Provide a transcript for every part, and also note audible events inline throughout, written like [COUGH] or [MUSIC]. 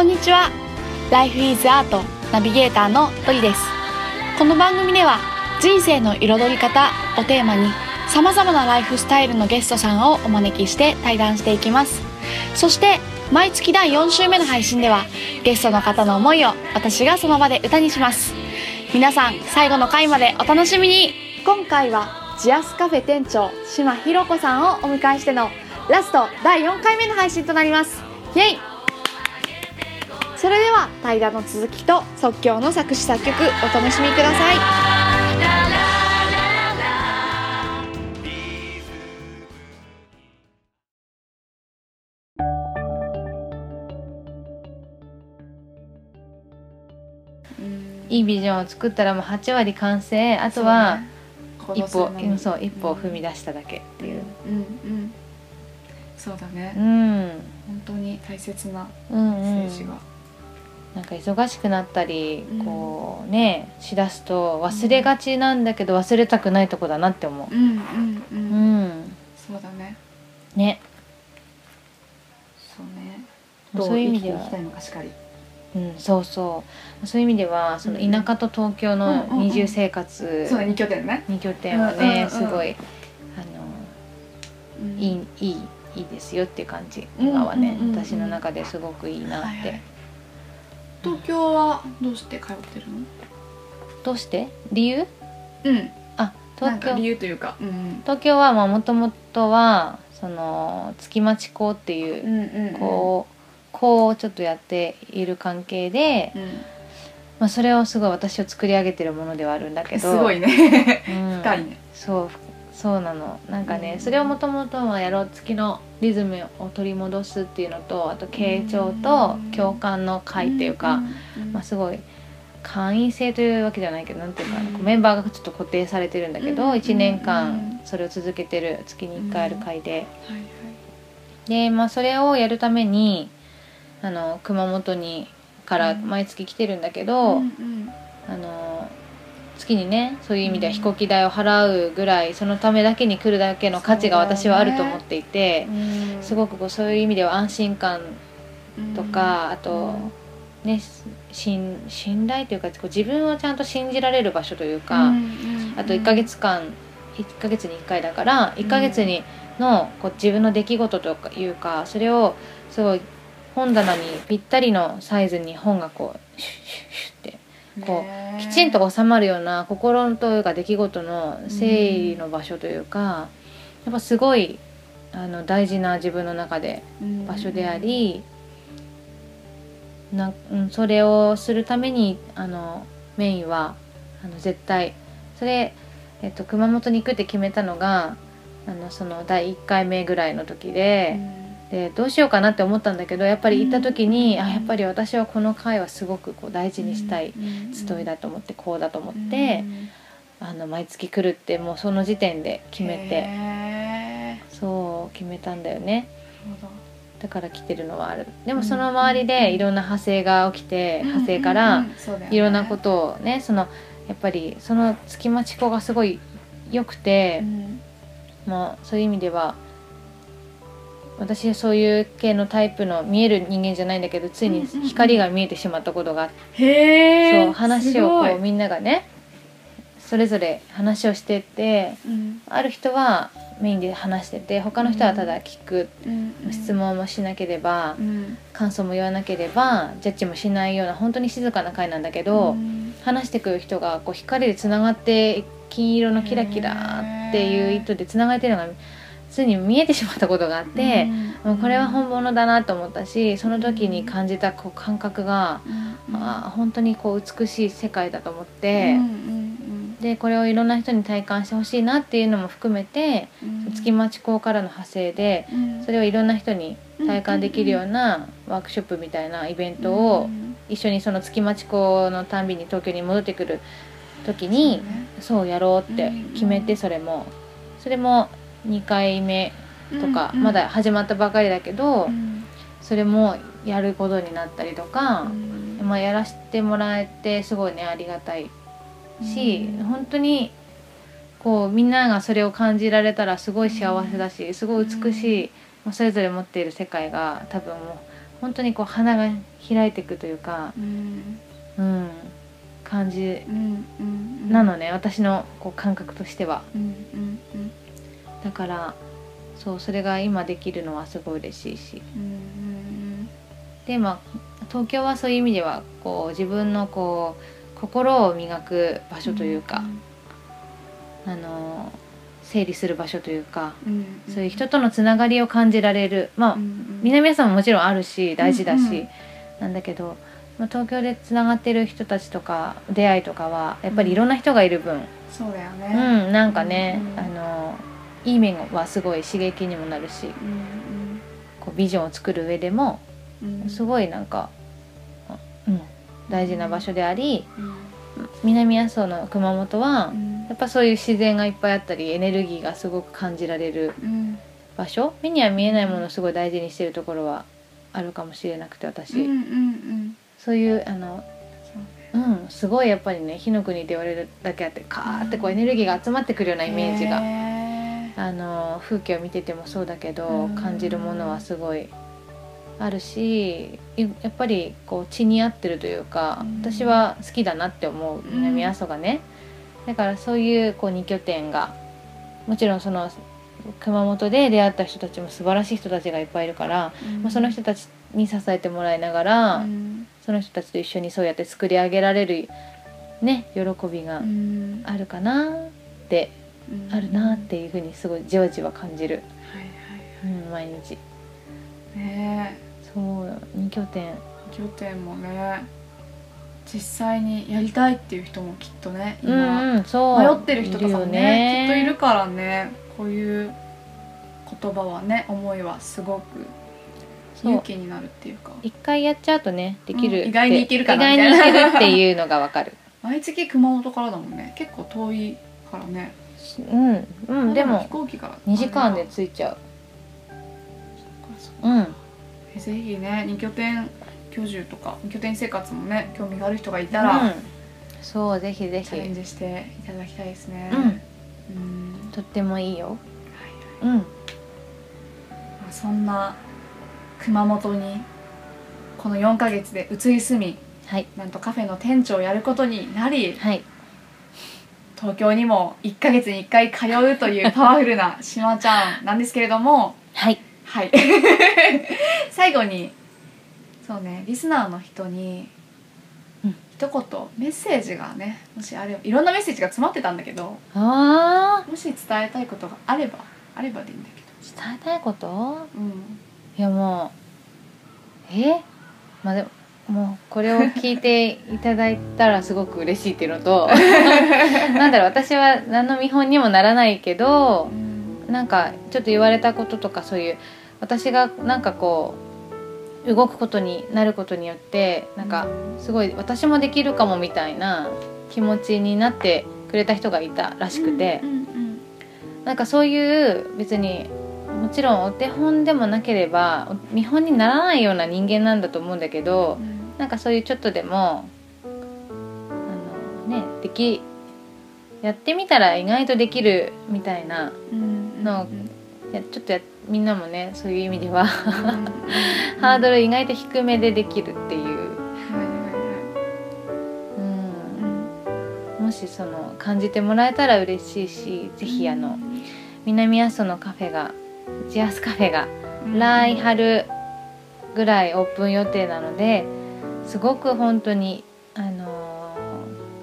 こんにちは。Life is Art ナビゲーターのトリです。この番組では人生の彩り方をテーマに様々なライフスタイルのゲストさんをお招きして対談していきます。そして毎月第4週目の配信ではゲストの方の思いを私がその場で歌にします。皆さん最後の回までお楽しみに。今回はジアスカフェ店長島ひろ子さんをお迎えしてのラスト第4回目の配信となります。イェイ！それでは対談の続きと即興の作詞作曲お楽しみください。いいビジョンを作ったらもう8割完成。あとは一歩そうねうんそう一歩踏み出しただけっていう、うんうんそうだね。うん、本当に大切なうんメッセージが、なんか忙しくなったり、うん。こうねしだすと忘れがちなんだけど忘れたくないとこだなって思う。うんうんう、うん。んそうだね。ね。そうね。そういう意味ではどう生きていきたいのかしかり。うん、そうそう。そういう意味ではそのうん田舎と東京のうんうんうん。二重生活、そうだ二拠点ね、二拠点はうんうんうん。ねすごいあのいいいいいいいですよっていう感じ。うん今はね、うんうん。うん私の中ですごくいいなって、はいはい東京はどうして通ってるの？どうして？理由？うん。あ東京。なんか理由というか。うん東京はもともとはその月町校っていう、うんうんうん。こう校をちょっとやっている関係で、うん。まあ、それをすごい私を作り上げてるものではあるんだけど。すごいね。うん。[LAUGHS] 深いね。そうそうなの。なんかね、うん。それをもともとはやろう月のリズムを取り戻すっていうのとあと傾聴と共感の会っていうか、うんまあ、すごい会員制というわけじゃないけどなんていうかな、うん。メンバーがちょっと固定されてるんだけど、うん1年うん間それを続けてる月に1回ある会で、はいはい。で、まあ、それをやるためにあの熊本にからうん。毎月来てるんだけど、うんうん月にねそういう意味では飛行機代を払うぐらいそのためだけに来るだけの価値が私はあると思っていて、うん。すごくこうそういう意味では安心感とか、あとね信信頼というかこう自分をちゃんと信じられる場所というか、あと1ヶ月間1ヶ月に1回だから1ヶ月にのこう自分の出来事とかいうかそれをすごい本棚にぴったりのサイズに本がこうシュッシュッシュッってこうきちんと収まるような心というか出来事の整理の場所というか、やっぱすごいあの大事な自分の中で場所であり、なうん、それをするためにあのメインはあの絶対それ、えっと、熊本に行くって決めたのがあのその第1回目ぐらいの時で。でどうしようかなって思ったんだけどやっぱり行った時に、うん。あやっぱり私はこの会はすごくこう大事にしたい集いだと思ってこうだと思って、あの毎月来るってもうその時点で決めててそう決めたんだよね。だから来てるのはある。でもその周りでいろんな派生が起きて派生からいろんなことをねそのやっぱりその月町子がすごい良くて、まあそういう意味では私はそういう系のタイプの見える人間じゃないんだけどついに光が見えてしまったことがあって、へえそう話をこうみんながねそれぞれ話をしてってうん。ある人はメインで話してて他の人はただ聞く、うん質問もしなければうん。感想も言わなければジャッジもしないような本当に静かな回なんだけど、うん。話してくる人がこう光でつながって金色のキラキラっていう糸でつながれてるのがついに見えてしまったことがあって、もうこれは本物だなと思ったしその時に感じたこう感覚が、ああ本当にこう美しい世界だと思って、でこれをいろんな人に体感してほしいなっていうのも含めて月町校からの派生でそれをいろんな人に体感できるようなワークショップみたいなイベントを一緒にその月町校のたんびに東京に戻ってくる時にそうやろうって決めてそれも。それも2回目とかまだ始まったばかりだけどそれもやることになったりとかまあやらせてもらえてすごいねありがたいし本当にこうみんながそれを感じられたらすごい幸せだしすごい美しい、まあそれぞれ持っている世界が多分もう本当にこう花が開いていくというか、うん。うん、感じなのね、私のこう感覚としては。うんだからそうそれが今できるのはすごい嬉しいし。うんでまあ東京はそういう意味ではこう自分のこう心を磨く場所というか、あの整理する場所というか、うんそういう人とのつながりを感じられる。まあ、南さんももちろんあるし大事だし、うんうんなんだけど、まあ、東京でつながってる人たちとか出会いとかはやっぱりいろんな人がいる分、そうだようねんなんかね、うん。あのいい面はすごい刺激にもなるしうんこうビジョンを作る上でもうん。うんすごいなんか、うん、大事な場所でありうん。南阿蘇の熊本はうん。やっぱそういう自然がいっぱいあったりエネルギーがすごく感じられるうん。場所？目には見えないものをすごい大事にしてるところはあるかもしれなくて私、うんうんそういうあのう。んすごいやっぱりね火の国って言われるだけあってカーってこうエネルギーが集まってくるようなイメージが、へあの風景を見ててもそうだけど、うん。感じるものはすごいあるしいやっぱりこう血に合ってるというか、うん。私は好きだなって思う南阿蘇がね、だからそういうこう2拠点がもちろんその熊本で出会った人たちも素晴らしい人たちがいっぱいいるから、ーまあ、その人たちに支えてもらいながら、うん。その人たちと一緒にそうやって作り上げられるね喜びがうん。あるかなって、うんあるなっていうふうにすごいじわじわ感じる、はいはいうん、毎日。ねそう2拠点。え拠点もね実際にやりたいっていう人もきっとねう今、んうんそう。迷ってる人とかもよね。きっといるからねこういう言葉はね思いはすごく勇気になるっていうか。一回やっちゃうとねできるうん意外にいけるかな意外にいけるっていうのがわかる。[LAUGHS] 毎月熊本からだもんね。結構遠いからねうん。うんで飛も行機から2時間で着いちゃう。うん。えぜひね二拠点居住とか二拠点生活もね興味がある人がいたうら、ん。そうぜひぜチャレンひジしていただきたいですね。うん。うん。とってもいいよ。はいうん。まあそんな熊本にこの4ヶ月で移り住みはい。なんとカフェの店長をやることになりはい東京にも1ヶ月に1回通うという [LAUGHS] パワフルなしまちゃんなんですけれどもはい。はい。[LAUGHS] 最後にそうねリスナーの人にうん。一言メッセージがねもしあればいろんなメッセージが詰まってたんだけどあもし伝えたいことがあればあればでいいんだけー伝えたいこと？どうん。いやもうえ？まあでももうこれを聞いていただいたらすごく嬉しいっていうのと [LAUGHS] なんだろう私は何の見本にもならないけどなんかちょっと言われたこととかそういう私がなんかこう動くことになることによってなんかすごい私もできるかもみたいな気持ちになってくれた人がいたらしくてなんかそういう別にもちろんお手本でもなければ見本にならないような人間なんだと思うんだけどうんなんかそういうちょっとでもあのねできやってみたら意外とできるみたいなうん。のいやちょっとやみんなもねそういう意味ではうん。ハードル意外と低めでできるっていう、うん、もしその感じてもらえたら嬉しいしぜひあの南阿蘇のカフェがジアスカフェが来春ぐらいオープン予定なのですごく本当にあのー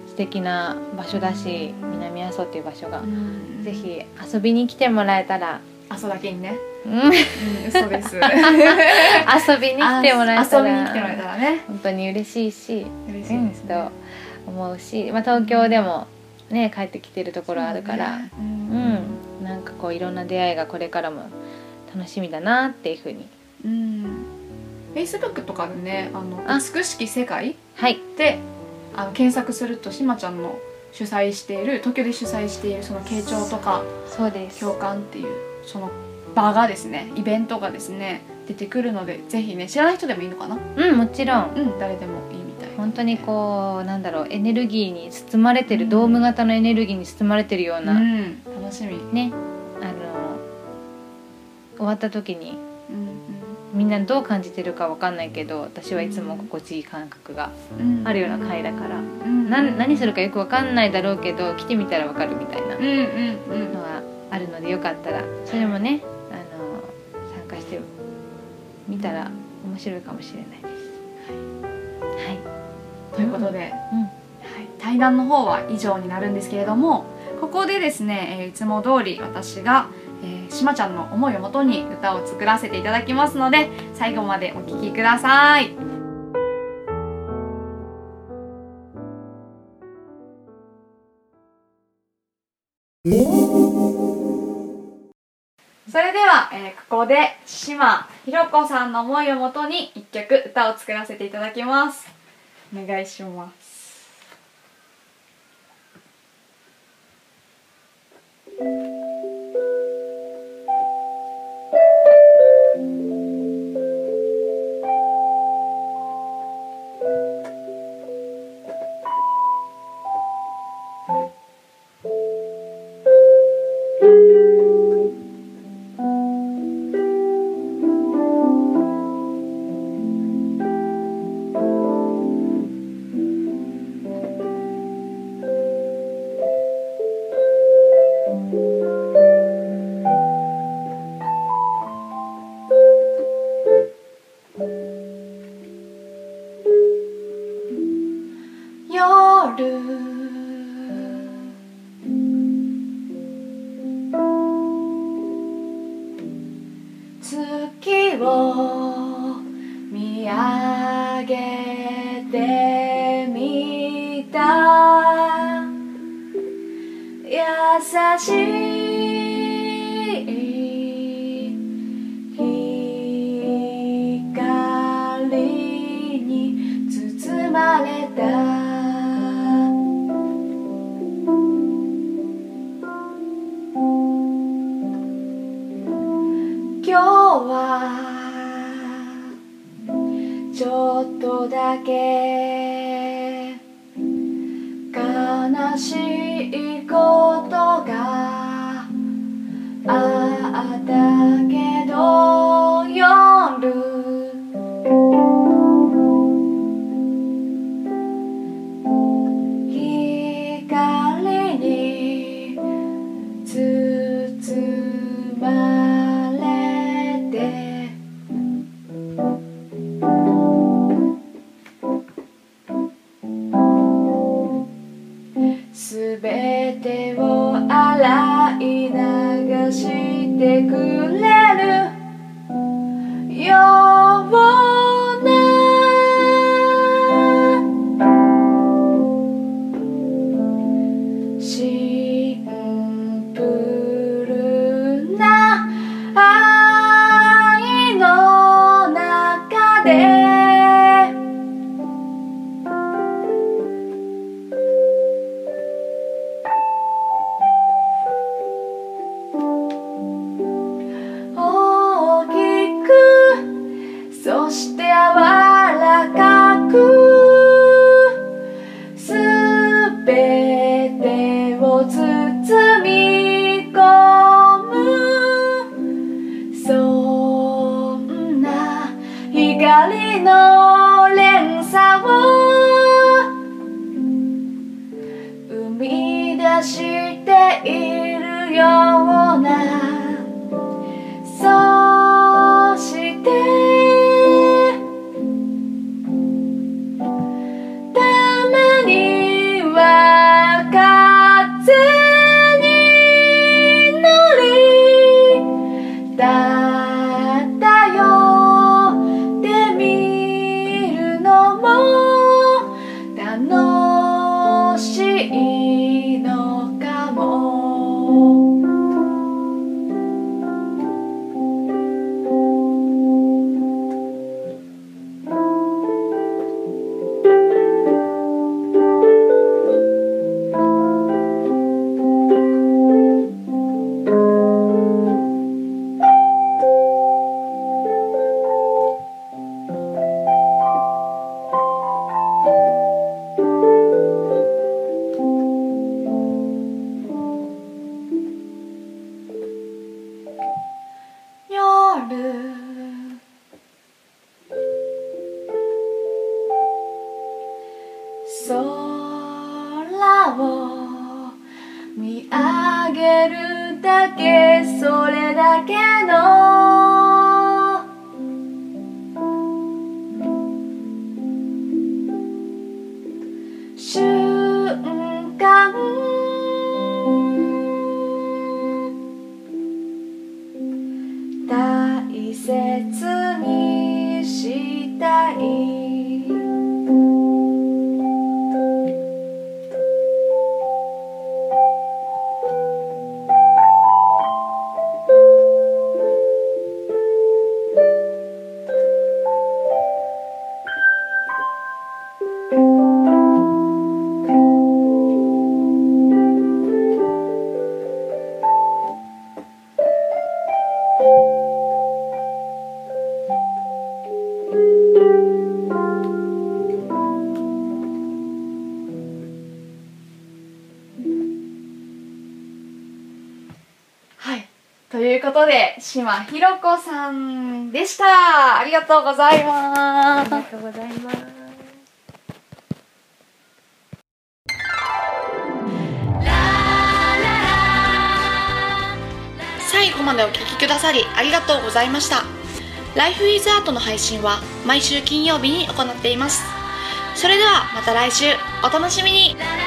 素敵な場所だし南阿蘇っていう場所が、うん。ぜひ遊びに来てもらえたら、朝だけにね。うん、うです。[LAUGHS] 遊びに来てもらえた遊びに来てもらえたららね。本当に嬉しいし、嬉しうんいですね。と思うし、まあ、東京でもね帰ってきてるところあるから。そうねううんん、なんかこういろんな出会いがこれからも楽しみだなっていうふうにうん、Facebook とかでね「あのあ。美しき世界」はい。であの検索するとしまちゃんの主催している東京で主催しているその傾聴とかそうです。共感っていうその場がですねイベントがですね出てくるのでぜひね知らない人でもいいのかな？うんもちろん。うん誰でもいいみたい本当にこうなんだろうエネルギーに包まれてる、ドーム型のエネルギーに包まれてるよううな、ん。楽しみ。ね。あの終わった時にうんみんなどう感じてるかわかんないけど私はいつも心地いい感覚があるような回だから、うん。な何するかよくわかんないだろうけど来てみたらわかるみたいなのがあるのでよかったらそれもねあの参加してみたら面白いかもしれないです。はい、ということで、うん。はい、対談の方は以上になるんですけれどもここでですね、えーいつも通り私が、えー、しまちゃんの思いをもとに歌を作らせていただきますので最後までお聴きください。それでは、えーここで島ひろこさんの思いをもとに一曲歌を作らせていただきます。お願いします。しい光に包まれた。今日はちょっとだけ悲しいことくれくそして空を見上げるだけそれだけのということで、島ひろこさんでした。ありがとうございます。ありがとうございます最後までお聞きくださりありがとうございました。ライフイズアートの配信は毎週金曜日に行っています。それではまた来週お楽しみにララ